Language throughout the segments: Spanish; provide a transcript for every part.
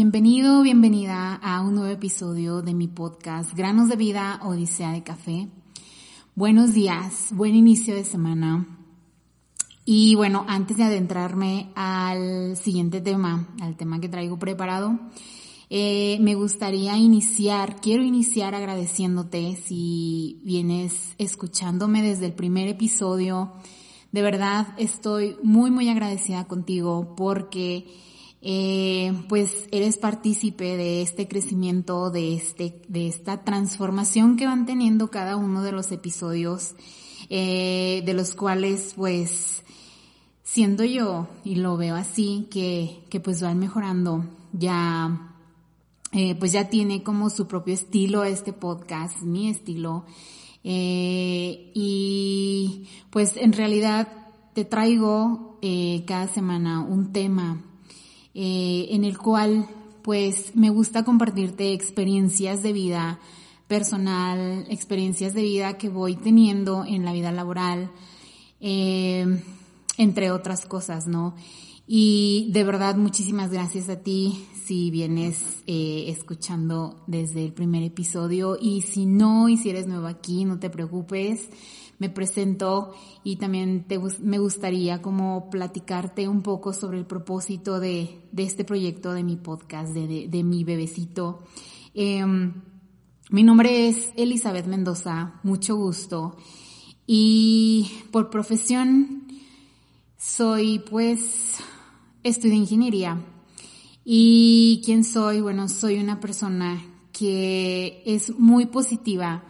Bienvenido, bienvenida a un nuevo episodio de mi podcast Granos de Vida, Odisea de Café. Buenos días, buen inicio de semana. Y bueno, antes de adentrarme al siguiente tema, al tema que traigo preparado, eh, me gustaría iniciar, quiero iniciar agradeciéndote si vienes escuchándome desde el primer episodio. De verdad estoy muy, muy agradecida contigo porque eh, pues eres partícipe de este crecimiento, de este, de esta transformación que van teniendo cada uno de los episodios, eh, de los cuales pues siendo yo, y lo veo así, que, que pues van mejorando, ya, eh, pues ya tiene como su propio estilo este podcast, mi estilo, eh, y pues en realidad te traigo eh, cada semana un tema eh, en el cual pues me gusta compartirte experiencias de vida personal, experiencias de vida que voy teniendo en la vida laboral, eh, entre otras cosas, ¿no? Y de verdad muchísimas gracias a ti si vienes eh, escuchando desde el primer episodio y si no y si eres nuevo aquí, no te preocupes me presento y también te, me gustaría como platicarte un poco sobre el propósito de, de este proyecto de mi podcast, de, de, mi bebecito. Em, mi nombre es Elizabeth Mendoza, mucho gusto. Y por profesión soy pues, estudio ingeniería. ¿Y quién soy? Bueno, soy una persona que es muy positiva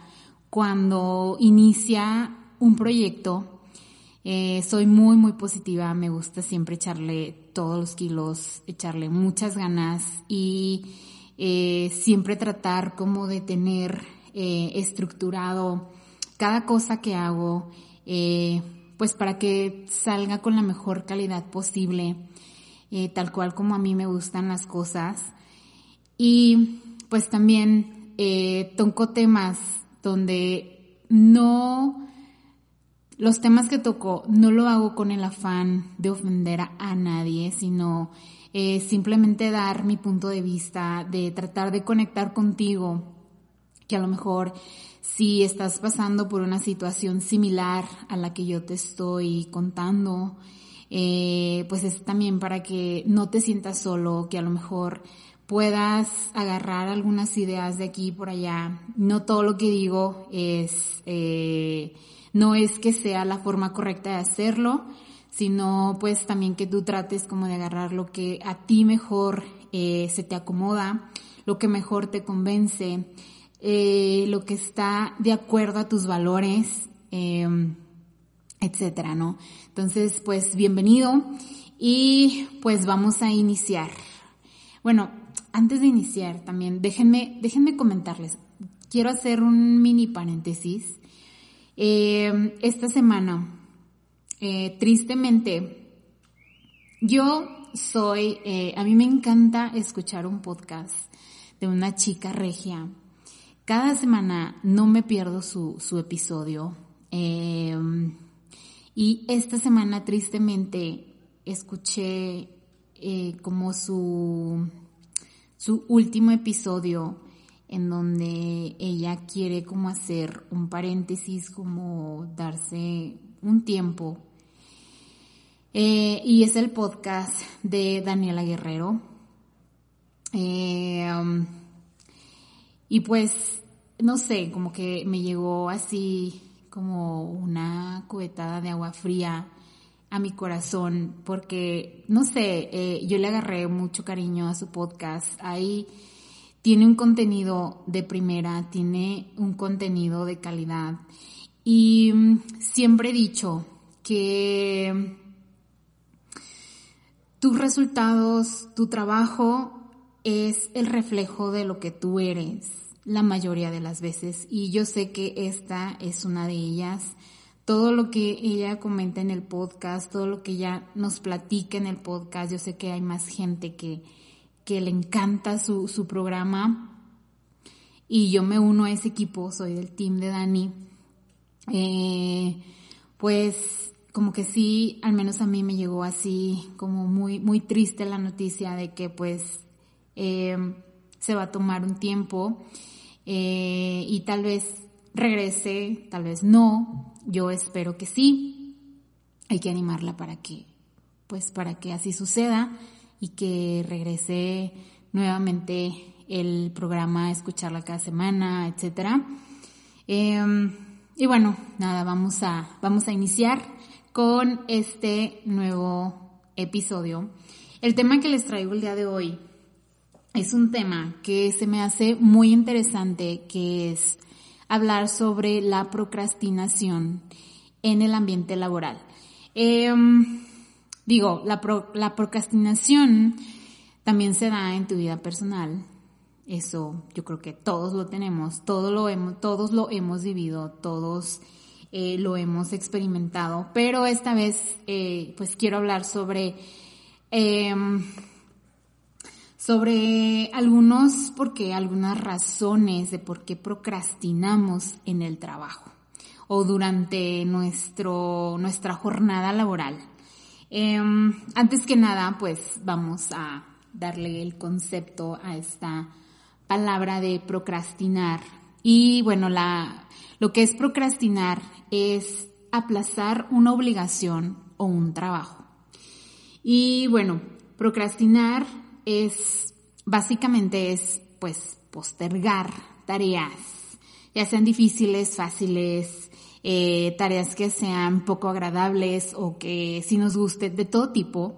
cuando inicia un proyecto. Eh, soy muy, muy positiva, me gusta siempre echarle todos los kilos, echarle muchas ganas y eh, siempre tratar como de tener eh, estructurado cada cosa que hago, pues para que salga con la mejor calidad posible, tal cual como a mí me gustan las cosas. Y pues también toco temas donde no los temas que tocó no lo hago con el afán de ofender a, nadie, sino eh, simplemente dar mi punto de vista, de tratar de conectar contigo, que a lo mejor si estás pasando por una situación similar a la que yo te estoy contando, eh, pues es también para que no te sientas solo, que a lo mejor puedas agarrar algunas ideas de aquí por allá. No todo lo que digo es... Eh, no es que sea la forma correcta de hacerlo, sino pues también que tú trates como de agarrar lo que a ti mejor eh, se te acomoda, lo que mejor te convence, eh, lo que está de acuerdo a tus valores, em, etcétera, ¿no? Entonces, pues bienvenido y pues vamos a iniciar. Bueno, antes de iniciar también, déjenme, déjenme comentarles. Quiero hacer un mini paréntesis eh, esta semana, eh, tristemente, yo soy, eh, a mí me encanta escuchar un podcast de una chica regia. Cada semana no me pierdo su, su episodio. y esta semana, tristemente, escuché como su, su último episodio en donde ella quiere como hacer un paréntesis, como darse un tiempo. Eh, y es el podcast de Daniela Guerrero. Eh, um, y pues, no sé, como que me llegó así como una cubetada de agua fría a mi corazón, porque, no sé, eh, yo le agarré mucho cariño a su podcast. Ahí tiene un contenido de primera, tiene un contenido de calidad. Y mm, siempre he dicho que tus resultados, tu trabajo es el reflejo de lo que tú eres la mayoría de las veces. Y yo sé que esta es una de ellas. Todo lo que ella comenta en el podcast, todo lo que ella nos platica en el podcast, yo sé que hay más gente que, que le encanta su, su programa. Y yo me uno a ese equipo, soy del team de Dani. Eh, pues como que sí, al menos a mí me llegó así como muy, muy triste la noticia de que pues em, se va a tomar un tiempo. Eh, y tal vez regrese, tal vez no, yo espero que sí, hay que animarla para que, pues para que así suceda y que regrese nuevamente el programa, escucharla cada semana, etcétera. Em, y bueno, nada, vamos a, vamos a iniciar con este nuevo episodio. El tema que les traigo el día de hoy es un tema que se me hace muy interesante, que es hablar sobre la procrastinación en el ambiente laboral. Em, digo, la, procrastinación también se da en tu vida personal. Eso yo creo que todos lo tenemos, todos lo hemos, todos lo hemos vivido, todos eh, lo hemos experimentado, pero esta vez eh, pues quiero hablar sobre em, sobre algunos, porque algunas razones de por qué procrastinamos en el trabajo o durante nuestro, nuestra jornada laboral. Em, antes que nada, pues vamos a darle el concepto a esta palabra de procrastinar. Y bueno, la, lo que es procrastinar es aplazar una obligación o un trabajo. Y bueno, procrastinar es, básicamente es, pues, postergar tareas, ya sean difíciles, fáciles, eh, tareas que sean poco agradables o que si nos guste de todo tipo,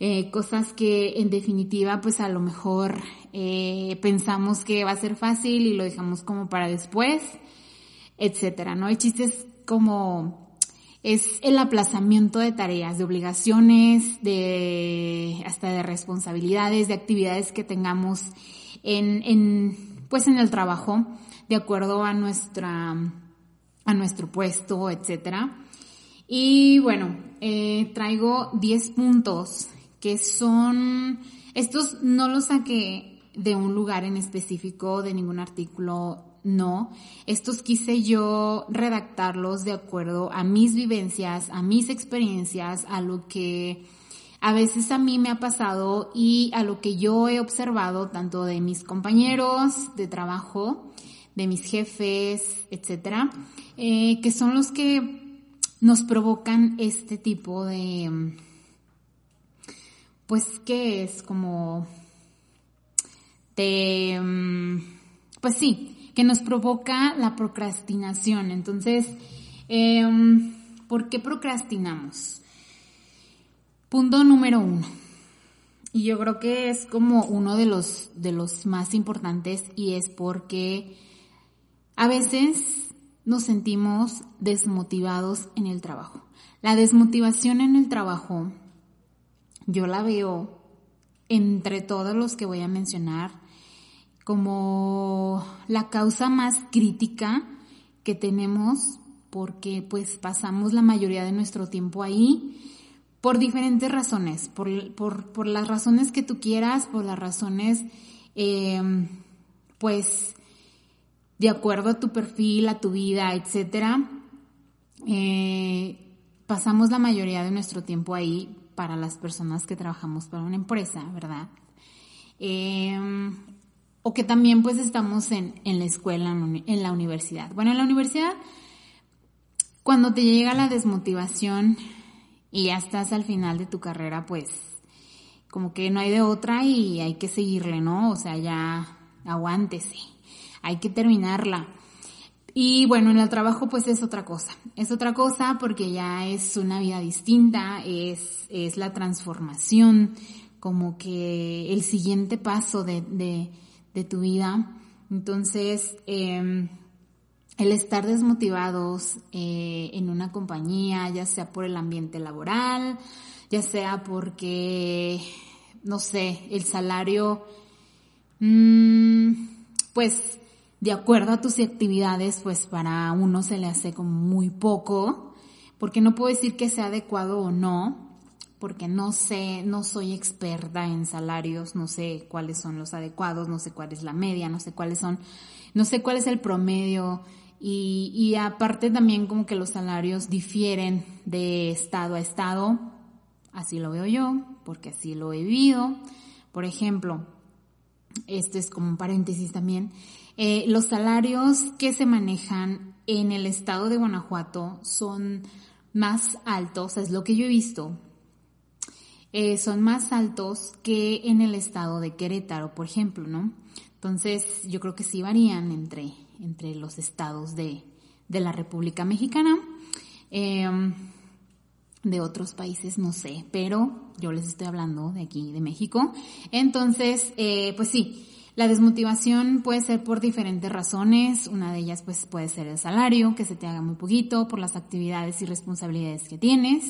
eh, cosas que en definitiva pues a lo mejor eh, pensamos que va a ser fácil y lo dejamos como para después, etcétera, ¿no? hay chistes como es el aplazamiento de tareas, de obligaciones, de hasta de responsabilidades, de actividades que tengamos en, en pues en el trabajo, de acuerdo a nuestra a nuestro puesto, etcétera. Y bueno, eh, traigo 10 puntos que son, estos no los saqué de un lugar en específico, de ningún artículo no, estos quise yo redactarlos de acuerdo a mis vivencias, a mis experiencias, a lo que a veces a mí me ha pasado y a lo que yo he observado tanto de mis compañeros de trabajo, de mis jefes, etcétera, eh, que son los que nos provocan este tipo de, pues, que es como de, mm, pues sí, que nos provoca la procrastinación. Entonces, em, ¿por qué procrastinamos? Punto número uno. Y yo creo que es como uno de los, de los más importantes y es porque a veces nos sentimos desmotivados en el trabajo. La desmotivación en el trabajo, yo la veo entre todos los que voy a mencionar como la causa más crítica que tenemos porque pues pasamos la mayoría de nuestro tiempo ahí por diferentes razones, por, las razones que tú quieras, por las razones em, pues de acuerdo a tu perfil, a tu vida, etcétera. Eh, pasamos la mayoría de nuestro tiempo ahí para las personas que trabajamos para una empresa, ¿verdad? Eh, o que también pues estamos en, la escuela, en la universidad. Bueno, en la universidad, cuando te llega la desmotivación y ya estás al final de tu carrera, pues como que no hay de otra y hay que seguirle, ¿no? O sea, ya aguántese, hay que terminarla. Y bueno, en el trabajo pues es otra cosa, es otra cosa porque ya es una vida distinta, es, es la transformación, como que el siguiente paso de de tu vida. Entonces, em, el estar desmotivados eh, en una compañía, ya sea por el ambiente laboral, ya sea porque, no sé, el salario, mm, pues de acuerdo a tus actividades, pues para uno se le hace como muy poco, porque no puedo decir que sea adecuado o no, porque no sé, no soy experta en salarios, no sé cuáles son los adecuados, no sé cuál es la media, no sé cuáles son, no sé cuál es el promedio y, y aparte también como que los salarios difieren de estado a estado, así lo veo yo, porque así lo he vivido. Por ejemplo, esto es como un paréntesis también, eh, los salarios que se manejan en el estado de Guanajuato son más altos, es lo que yo he visto, eh, son más altos que en el estado de Querétaro, por ejemplo, ¿no? Entonces, yo creo que sí varían entre, entre los estados de, de la República Mexicana. Em, de otros países, no sé, pero yo les estoy hablando de aquí, de México. Entonces, eh, pues sí, la desmotivación puede ser por diferentes razones. Una de ellas pues puede ser el salario, que se te haga muy poquito por las actividades y responsabilidades que tienes.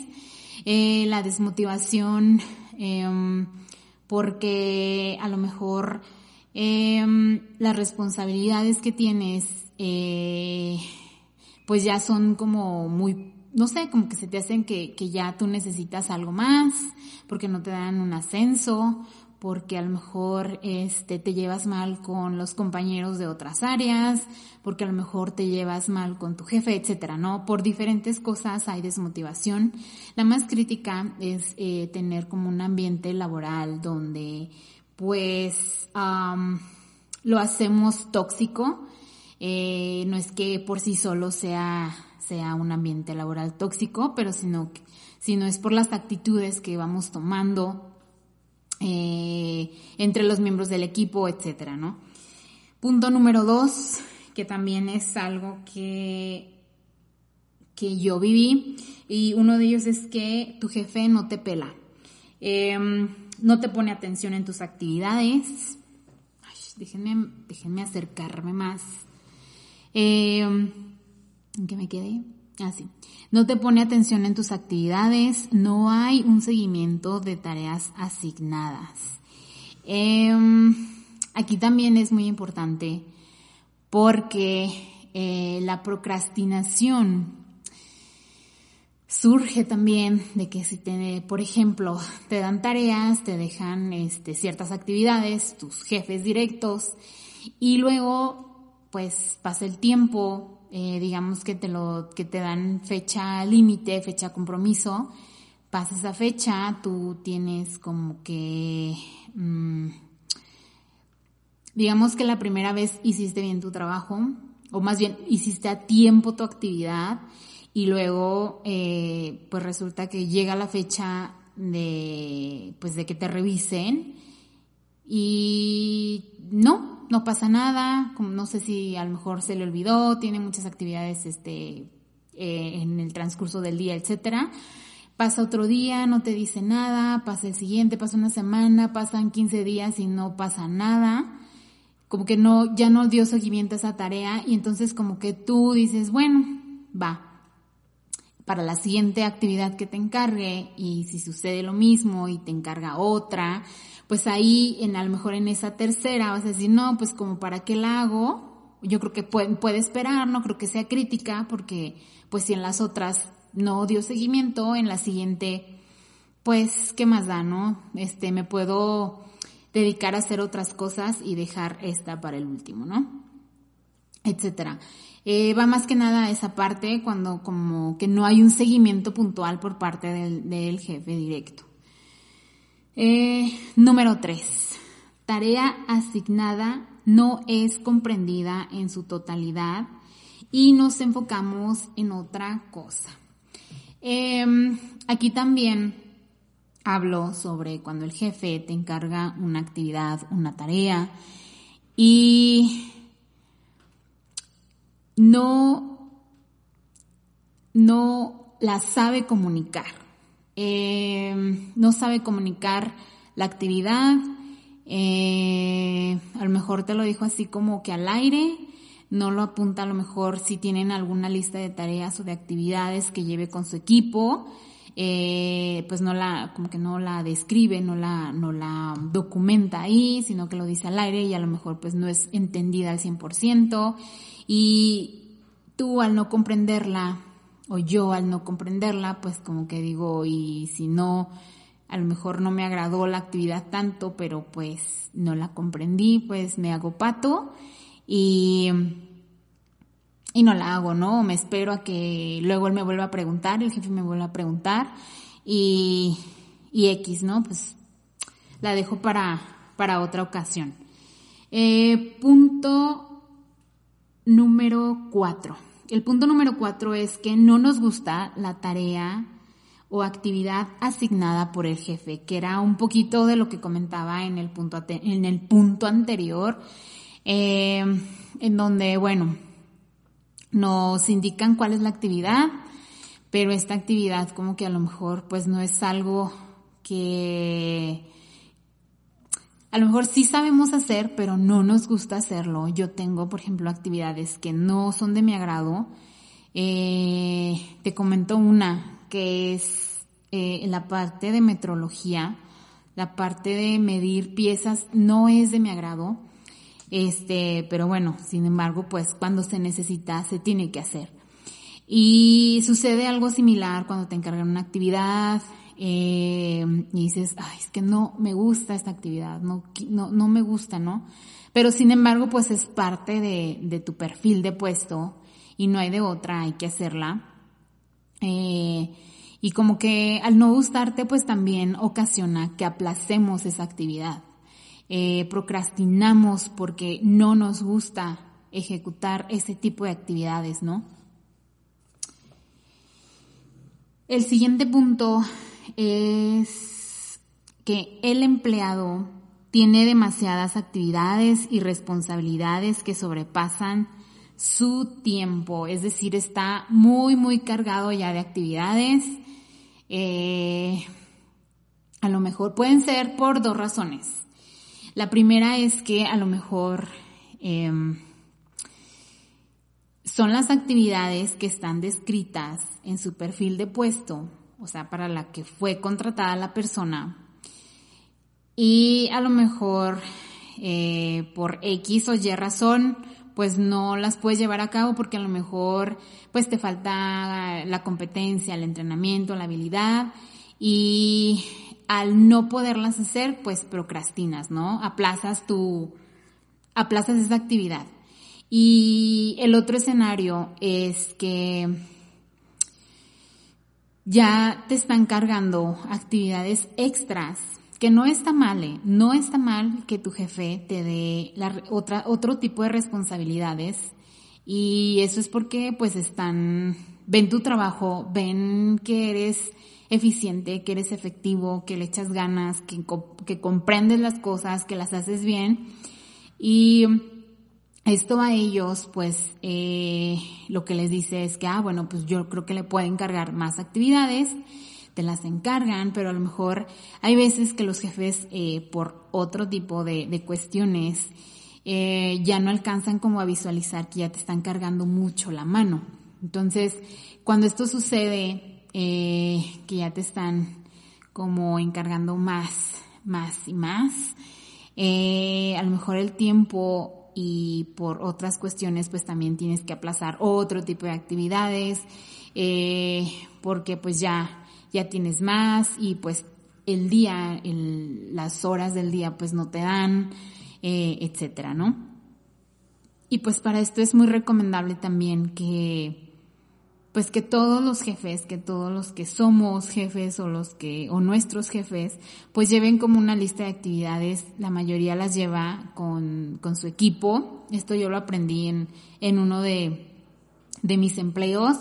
Eh, la desmotivación em, porque a lo mejor em, las responsabilidades que tienes eh, pues ya son como muy no sé, como que se te hacen que, que, ya tú necesitas algo más, porque no te dan un ascenso, porque a lo mejor este, te llevas mal con los compañeros de otras áreas, porque a lo mejor te llevas mal con tu jefe, etcétera, ¿no? Por diferentes cosas hay desmotivación. La más crítica es eh, tener como un ambiente laboral donde pues lo hacemos tóxico. Eh, no es que por sí solo sea, sea un ambiente laboral tóxico, pero sino, sino es por las actitudes que vamos tomando eh, entre los miembros del equipo, etcétera, ¿no? Punto número dos, que también es algo que, que yo viví, y uno de ellos es que tu jefe no te pela, em, no te pone atención en tus actividades. déjenme, déjenme acercarme más. Eh, ¿En qué me quedé? Así. No te pone atención en tus actividades, no hay un seguimiento de tareas asignadas. Em, aquí también es muy importante porque eh, la procrastinación surge también de que si te, por ejemplo, te dan tareas, te dejan este, ciertas actividades, tus jefes directos, y luego, pues, pasa el tiempo, eh, digamos que te lo, que te dan fecha límite, fecha compromiso, pasa esa fecha, tú tienes como que, mm, digamos que la primera vez hiciste bien tu trabajo, o más bien hiciste a tiempo tu actividad, y luego, eh, pues resulta que llega la fecha de, pues de que te revisen, y no, no pasa nada, como no sé si a lo mejor se le olvidó, tiene muchas actividades este, eh, en el transcurso del día, etcétera. Pasa otro día, no te dice nada, pasa el siguiente, pasa una semana, pasan 15 días y no pasa nada. Como que no, ya no dio seguimiento a esa tarea y entonces como que tú dices, bueno, va, para la siguiente actividad que te encargue y si sucede lo mismo y te encarga otra, pues ahí en a lo mejor en esa tercera vas a decir, no, pues como para qué la hago, yo creo que puede, puede esperar, no creo que sea crítica, porque pues si en las otras no dio seguimiento, en la siguiente, pues, ¿qué más da, no? Este, me puedo dedicar a hacer otras cosas y dejar esta para el último, ¿no? Etcétera. Eh, va más que nada a esa parte cuando como que no hay un seguimiento puntual por parte del, del jefe directo. Eh, número 3. Tarea asignada no es comprendida en su totalidad y nos enfocamos en otra cosa. Em, aquí también hablo sobre cuando el jefe te encarga una actividad, una tarea y no, no la sabe comunicar. Eh, no sabe comunicar la actividad, eh, a lo mejor te lo dijo así como que al aire, no lo apunta a lo mejor si tienen alguna lista de tareas o de actividades que lleve con su equipo, eh, pues no la, como que no la describe, no la, no la documenta ahí, sino que lo dice al aire y a lo mejor pues no es entendida al 100% y tú al no comprenderla o yo al no comprenderla, pues como que digo, y si no, a lo mejor no me agradó la actividad tanto, pero pues no la comprendí, pues me hago pato y, y no la hago, ¿no? me espero a que luego él me vuelva a preguntar, el jefe me vuelva a preguntar y, y X, ¿no? Pues la dejo para, para otra ocasión. Eh, punto número cuatro. El punto número cuatro es que no nos gusta la tarea o actividad asignada por el jefe, que era un poquito de lo que comentaba en el punto, en el punto anterior, eh, en donde, bueno, nos indican cuál es la actividad, pero esta actividad como que a lo mejor pues no es algo que a lo mejor sí sabemos hacer, pero no nos gusta hacerlo. Yo tengo, por ejemplo, actividades que no son de mi agrado. Eh, te comento una que es eh, la parte de metrología, la parte de medir piezas no es de mi agrado. Este, pero bueno, sin embargo, pues cuando se necesita, se tiene que hacer. Y sucede algo similar cuando te encargan una actividad eh, y dices, ay, es que no me gusta esta actividad, no, no, no me gusta, ¿no? Pero sin embargo, pues es parte de, de tu perfil de puesto y no hay de otra, hay que hacerla. Eh, y como que al no gustarte, pues también ocasiona que aplacemos esa actividad. Eh, procrastinamos porque no nos gusta ejecutar ese tipo de actividades, ¿no? El siguiente punto es que el empleado tiene demasiadas actividades y responsabilidades que sobrepasan su tiempo, es decir, está muy, muy cargado ya de actividades. Eh, a lo mejor pueden ser por dos razones. La primera es que a lo mejor em, son las actividades que están descritas en su perfil de puesto, o sea, para la que fue contratada la persona. Y a lo mejor eh, por X o Y razón, pues no las puedes llevar a cabo porque a lo mejor pues te falta la competencia, el entrenamiento, la habilidad y al no poderlas hacer, pues procrastinas, ¿no? Aplazas tu, aplazas esa actividad. Y el otro escenario es que ya te están cargando actividades extras, que no está mal, ¿eh? no está mal que tu jefe te dé la, otra, otro tipo de responsabilidades y eso es porque pues están, ven tu trabajo, ven que eres eficiente, que eres efectivo, que le echas ganas, que, que comprendes las cosas, que las haces bien. Y esto a ellos, pues, eh, lo que les dice es que, ah, bueno, pues yo creo que le pueden encargar más actividades, te las encargan, pero a lo mejor hay veces que los jefes, eh, por otro tipo de, de cuestiones, eh, ya no alcanzan como a visualizar que ya te están cargando mucho la mano. Entonces, cuando esto sucede, que ya te están como encargando más, más y más. A lo mejor el tiempo y por otras cuestiones pues también tienes que aplazar otro tipo de actividades eh, porque pues ya, ya tienes más y pues el día, las horas del día pues no te dan, etcétera, ¿no? Y pues para esto es muy recomendable también que pues que todos los jefes, que todos los que somos jefes o los que, o nuestros jefes, pues lleven como una lista de actividades, la mayoría las lleva con, con su equipo. Esto yo lo aprendí en, en uno de, de mis empleos,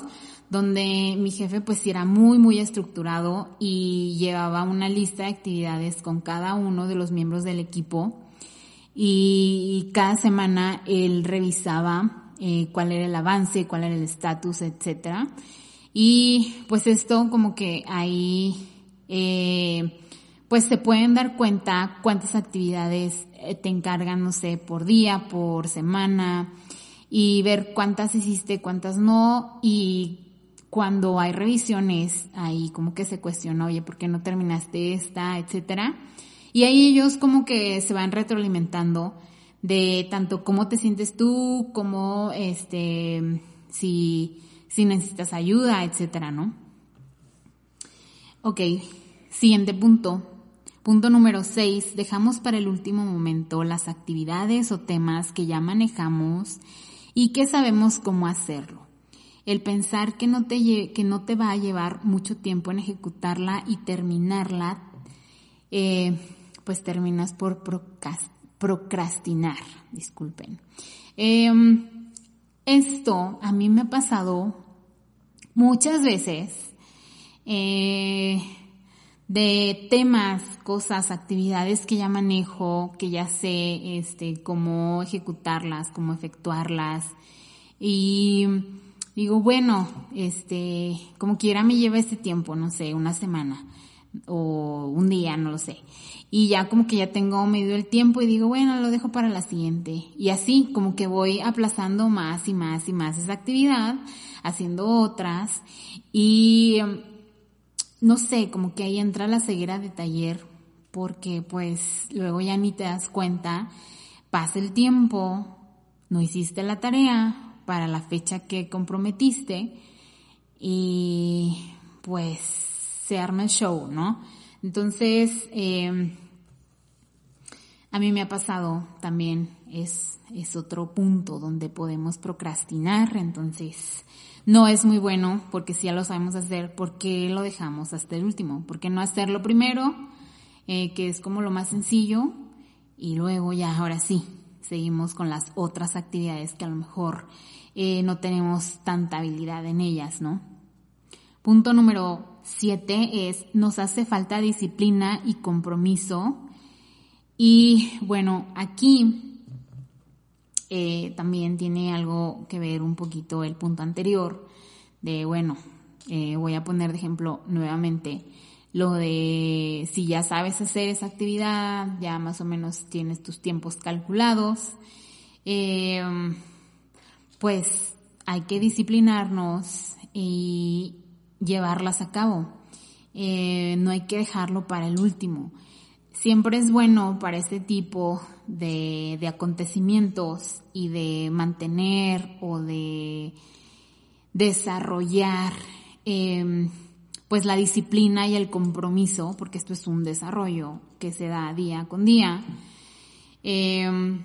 donde mi jefe pues era muy, muy estructurado y llevaba una lista de actividades con cada uno de los miembros del equipo y cada semana él revisaba eh, cuál era el avance, cuál era el estatus, etcétera. Y pues esto como que ahí eh, pues se pueden dar cuenta cuántas actividades eh, te encargan, no sé, por día, por semana, y ver cuántas hiciste, cuántas no, y cuando hay revisiones, ahí como que se cuestiona, oye, ¿por qué no terminaste esta, etcétera? Y ahí ellos como que se van retroalimentando de tanto cómo te sientes tú, como este, si, si necesitas ayuda, etcétera, ¿no? Ok, siguiente punto. Punto número 6. Dejamos para el último momento las actividades o temas que ya manejamos y que sabemos cómo hacerlo. El pensar que no te, que no te va a llevar mucho tiempo en ejecutarla y terminarla, eh, pues terminas por procrastinar, disculpen. Em, esto a mí me ha pasado muchas veces eh, de temas, cosas, actividades que ya manejo, que ya sé este, cómo ejecutarlas, cómo efectuarlas. Y digo, bueno, este, como quiera me lleva este tiempo, no sé, una semana o un día, no lo sé. Y ya como que ya tengo medio el tiempo y digo, bueno, lo dejo para la siguiente. Y así como que voy aplazando más y más y más esa actividad, haciendo otras. Y no sé, como que ahí entra la ceguera de taller, porque pues luego ya ni te das cuenta, pasa el tiempo, no hiciste la tarea para la fecha que comprometiste y pues se arma el show, ¿no? Entonces, eh, a mí me ha pasado también, es, es otro punto donde podemos procrastinar, entonces no es muy bueno porque si ya lo sabemos hacer, ¿por qué lo dejamos hasta el último? ¿Por qué no hacerlo primero, eh, que es como lo más sencillo, y luego ya, ahora sí, seguimos con las otras actividades que a lo mejor eh, no tenemos tanta habilidad en ellas, ¿no? Punto número siete es, nos hace falta disciplina y compromiso. Y bueno, aquí eh, también tiene algo que ver un poquito el punto anterior de, bueno, eh, voy a poner de ejemplo nuevamente lo de si ya sabes hacer esa actividad, ya más o menos tienes tus tiempos calculados, eh, pues hay que disciplinarnos y llevarlas a cabo. no hay que dejarlo para el último siempre es bueno para este tipo de, acontecimientos y de mantener o de desarrollar em, pues la disciplina y el compromiso, porque esto es un desarrollo que se da día con día, em,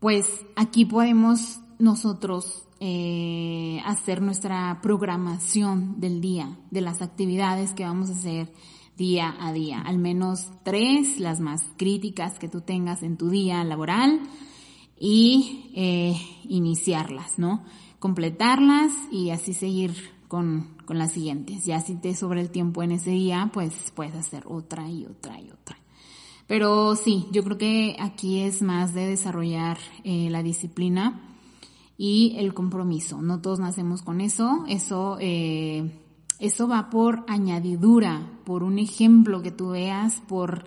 pues aquí podemos nosotros eh, hacer nuestra programación del día, de las actividades que vamos a hacer día a día, al menos tres, las más críticas que tú tengas en tu día laboral y eh, iniciarlas, ¿no? Completarlas y así seguir con, con las siguientes. Ya si te sobra el tiempo en ese día, pues puedes hacer otra y otra y otra. Pero sí, yo creo que aquí es más de desarrollar eh, la disciplina y el compromiso. No todos nacemos con eso. Eso eh, eso va por añadidura, por un ejemplo que tú veas, por,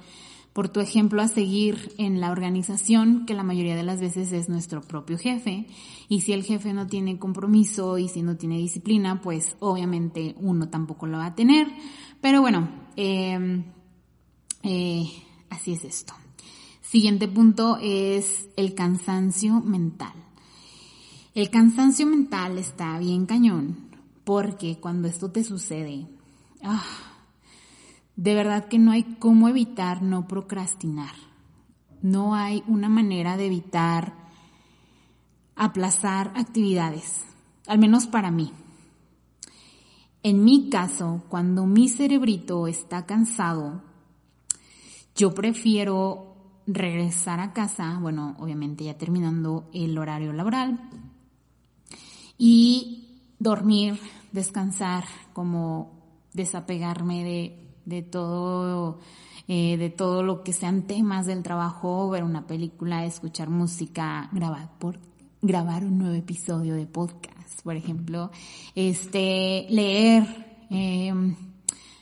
por tu ejemplo a seguir en la organización, que la mayoría de las veces es nuestro propio jefe. Y si el jefe no tiene compromiso y si no tiene disciplina, pues obviamente uno tampoco lo va a tener. Pero bueno, em, eh, así es esto. Siguiente punto es el cansancio mental. El cansancio mental está bien cañón porque cuando esto te sucede, ah, de verdad que no hay cómo evitar no procrastinar. No hay una manera de evitar aplazar actividades, al menos para mí. En mi caso, cuando mi cerebrito está cansado, yo prefiero regresar a casa, bueno, obviamente ya terminando el horario laboral, y dormir, descansar, como desapegarme de, de todo, eh, de todo lo que sean temas del trabajo, ver una película, escuchar música, grabar por grabar un nuevo episodio de podcast, por ejemplo, este, leer. Em,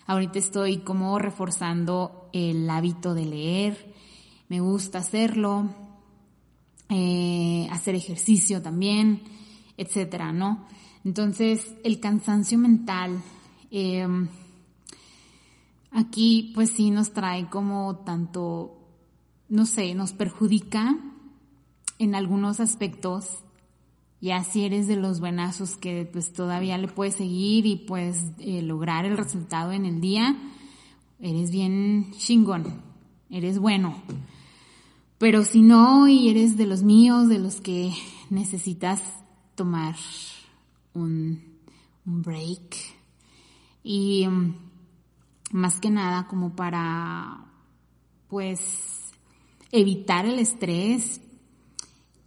ahorita estoy como reforzando el hábito de leer. Me gusta hacerlo. Eh, hacer ejercicio también, etcétera, ¿no? Entonces, el cansancio mental, em, aquí pues sí nos trae como tanto, no sé, nos perjudica en algunos aspectos. Ya si eres de los buenazos que pues todavía le puedes seguir y puedes eh, lograr el resultado en el día, eres bien chingón, eres bueno. Pero si no y eres de los míos, de los que necesitas tomar un, break y mm, más que nada como para pues evitar el estrés,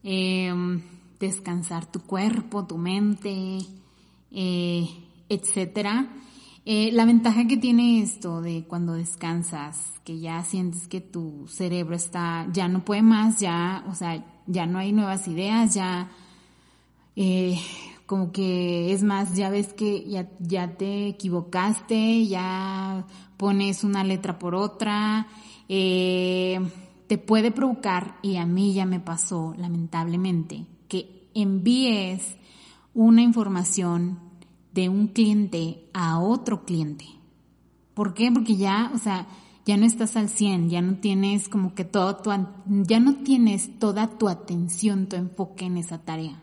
em, descansar tu cuerpo, tu mente, eh, etcétera. Eh, la ventaja que tiene esto de cuando descansas, que ya sientes que tu cerebro está, ya no puede más, ya, o sea, ya no hay nuevas ideas, ya, eh, como que es más, ya ves que ya, ya te equivocaste, ya pones una letra por otra, eh, te puede provocar, y a mí ya me pasó, lamentablemente, que envíes una información de un cliente a otro cliente. ¿Por qué? Porque ya, o sea, ya no estás al 100, ya no tienes como que todo tu, ya no tienes toda tu atención, tu enfoque en esa tarea.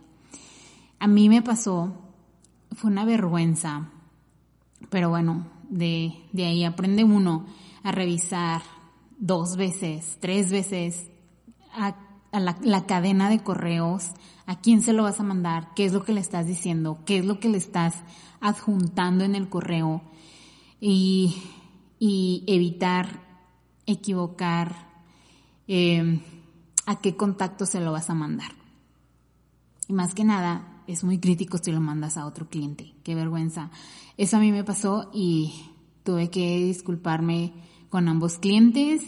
A mí me pasó, fue una vergüenza, pero bueno, de, de ahí aprende uno a revisar dos veces, tres veces a, la, la cadena de correos, a quién se lo vas a mandar, qué es lo que le estás diciendo, qué es lo que le estás adjuntando en el correo y, evitar equivocar em, a qué contacto se lo vas a mandar. Y más que nada, es muy crítico si lo mandas a otro cliente. Qué vergüenza. Eso a mí me pasó y tuve que disculparme con ambos clientes.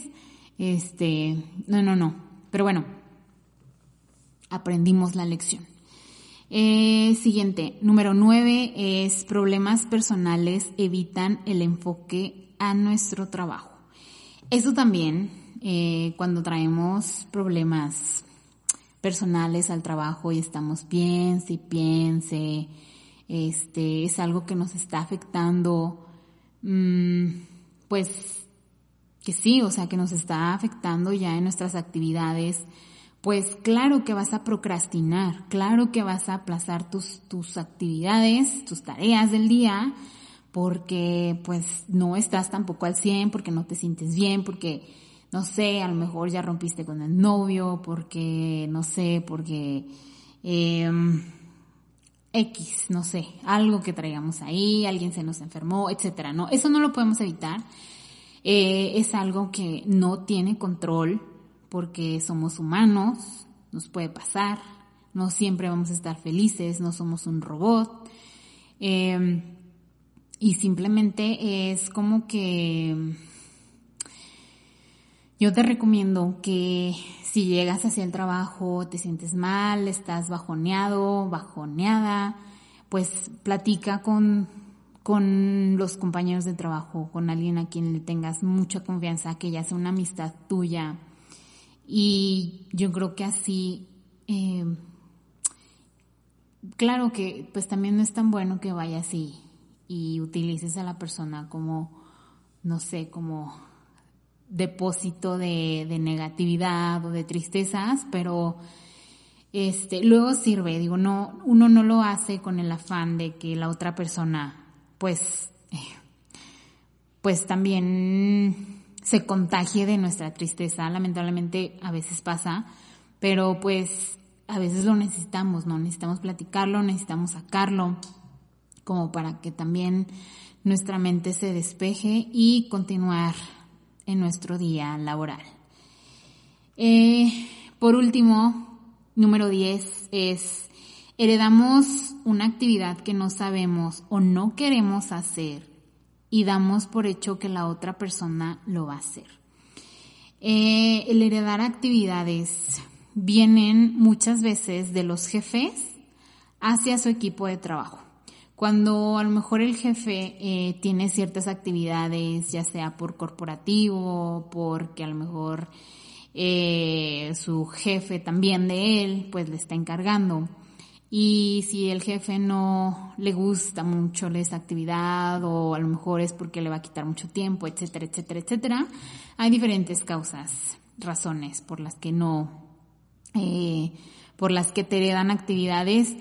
Este, no, no, no. Pero bueno, aprendimos la lección. Eh, siguiente, número nueve es problemas personales evitan el enfoque a nuestro trabajo. Eso también, eh, cuando traemos problemas personales al trabajo y estamos piense y piense, este, es algo que nos está afectando, mm, pues que sí, o sea, que nos está afectando ya en nuestras actividades, pues claro que vas a procrastinar, claro que vas a aplazar tus, tus actividades, tus tareas del día, porque pues no estás tampoco al 100, porque no te sientes bien, porque no sé, a lo mejor ya rompiste con el novio, porque no sé, porque em, X, no sé, algo que traigamos ahí, alguien se nos enfermó, etcétera, ¿no? Eso no lo podemos evitar. Eh, es algo que no tiene control porque somos humanos, nos puede pasar, no siempre vamos a estar felices, no somos un robot. Em, y simplemente es como que yo te recomiendo que si llegas hacia el trabajo, te sientes mal, estás bajoneado, bajoneada, pues platica con, con los compañeros de trabajo, con alguien a quien le tengas mucha confianza, que ya sea una amistad tuya, y yo creo que así, eh, claro que pues también no es tan bueno que vayas así y utilices a la persona como, no sé, como depósito de, de negatividad o de tristezas, pero este, luego sirve, digo, no, uno no lo hace con el afán de que la otra persona, pues, pues también se contagie de nuestra tristeza. Lamentablemente a veces pasa, pero pues a veces lo necesitamos, ¿no? Necesitamos platicarlo, necesitamos sacarlo, como para que también nuestra mente se despeje y continuar en nuestro día laboral. Eh, por último, número 10 es, heredamos una actividad que no sabemos o no queremos hacer y damos por hecho que la otra persona lo va a hacer. Eh, el heredar actividades vienen muchas veces de los jefes hacia su equipo de trabajo. Cuando a lo mejor el jefe eh, tiene ciertas actividades, ya sea por corporativo, porque a lo mejor eh, su jefe también de él, pues le está encargando y si el jefe no le gusta mucho esa actividad o a lo mejor es porque le va a quitar mucho tiempo, etcétera, etcétera, etcétera, hay diferentes causas, razones por las que no, eh, por las que te heredan actividades.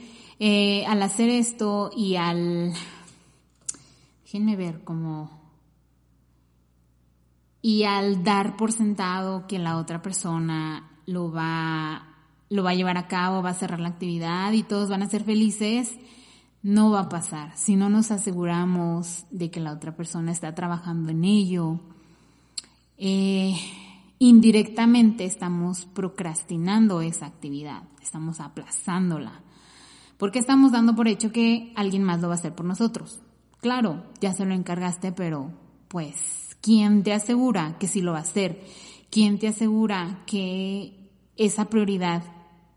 Eh, al hacer esto y al, déjenme ver cómo, y al dar por sentado que la otra persona lo va, lo va a llevar a cabo, va a cerrar la actividad y todos van a ser felices, no va a pasar. Si no nos aseguramos de que la otra persona está trabajando en ello, eh, indirectamente estamos procrastinando esa actividad, estamos aplazándola, porque estamos dando por hecho que alguien más lo va a hacer por nosotros. Claro, ya se lo encargaste, pero pues, ¿quién te asegura que sí lo va a hacer? ¿Quién te asegura que esa prioridad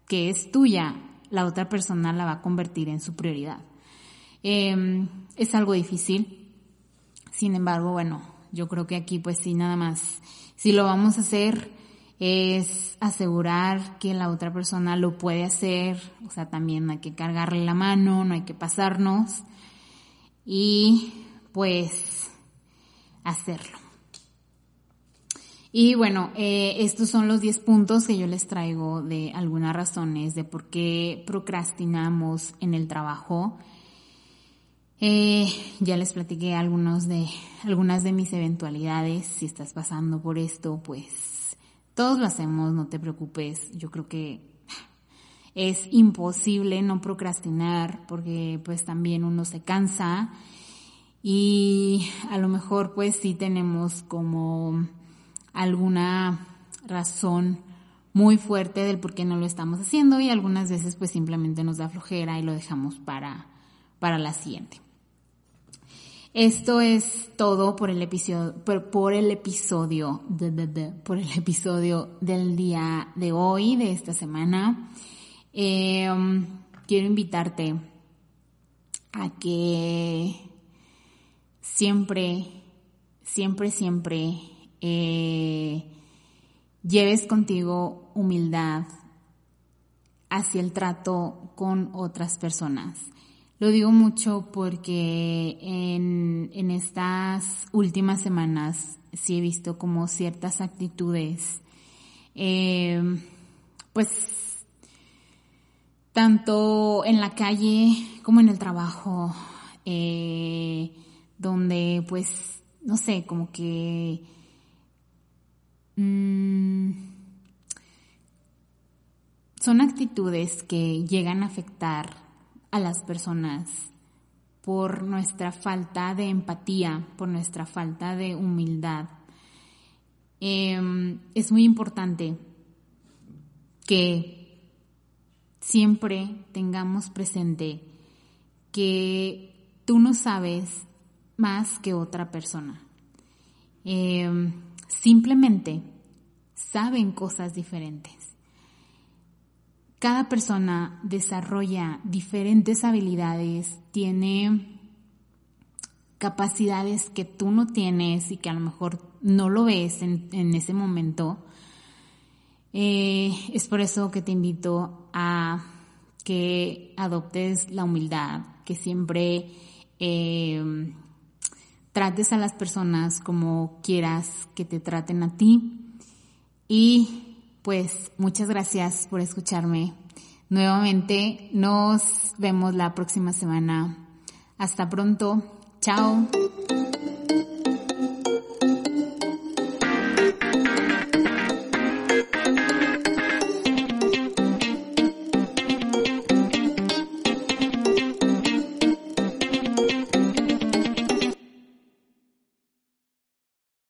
que es tuya, la otra persona la va a convertir en su prioridad? Em, es algo difícil. Sin embargo, bueno, yo creo que aquí pues sí, nada más, si lo vamos a hacer es asegurar que la otra persona lo puede hacer, o sea, también hay que cargarle la mano, no hay que pasarnos y pues hacerlo. Y bueno, eh, estos son los 10 puntos que yo les traigo de algunas razones de por qué procrastinamos en el trabajo. Eh, ya les platiqué algunos de, algunas de mis eventualidades. Si estás pasando por esto, pues todos lo hacemos, no te preocupes. Yo creo que es imposible no procrastinar porque pues también uno se cansa y a lo mejor pues sí tenemos como alguna razón muy fuerte del por qué no lo estamos haciendo y algunas veces pues simplemente nos da flojera y lo dejamos para, para la siguiente. Esto es todo por el episodio, por, el episodio, por el episodio del día de hoy, de esta semana. Em, quiero invitarte a que siempre, siempre, siempre eh, lleves contigo humildad hacia el trato con otras personas. Lo digo mucho porque en, en estas últimas semanas sí he visto como ciertas actitudes, eh, pues tanto en la calle como en el trabajo, eh, donde pues, no sé, como que Mm, son actitudes que llegan a afectar a las personas por nuestra falta de empatía, por nuestra falta de humildad. Em, es muy importante que siempre tengamos presente que tú no sabes más que otra persona. Em, simplemente saben cosas diferentes. Cada persona desarrolla diferentes habilidades, tiene capacidades que tú no tienes y que a lo mejor no lo ves en, ese momento. Eh, es por eso que te invito a que adoptes la humildad, que siempre eh, trates a las personas como quieras que te traten a ti. Y pues muchas gracias por escucharme. Nuevamente nos vemos la próxima semana. Hasta pronto. Chao.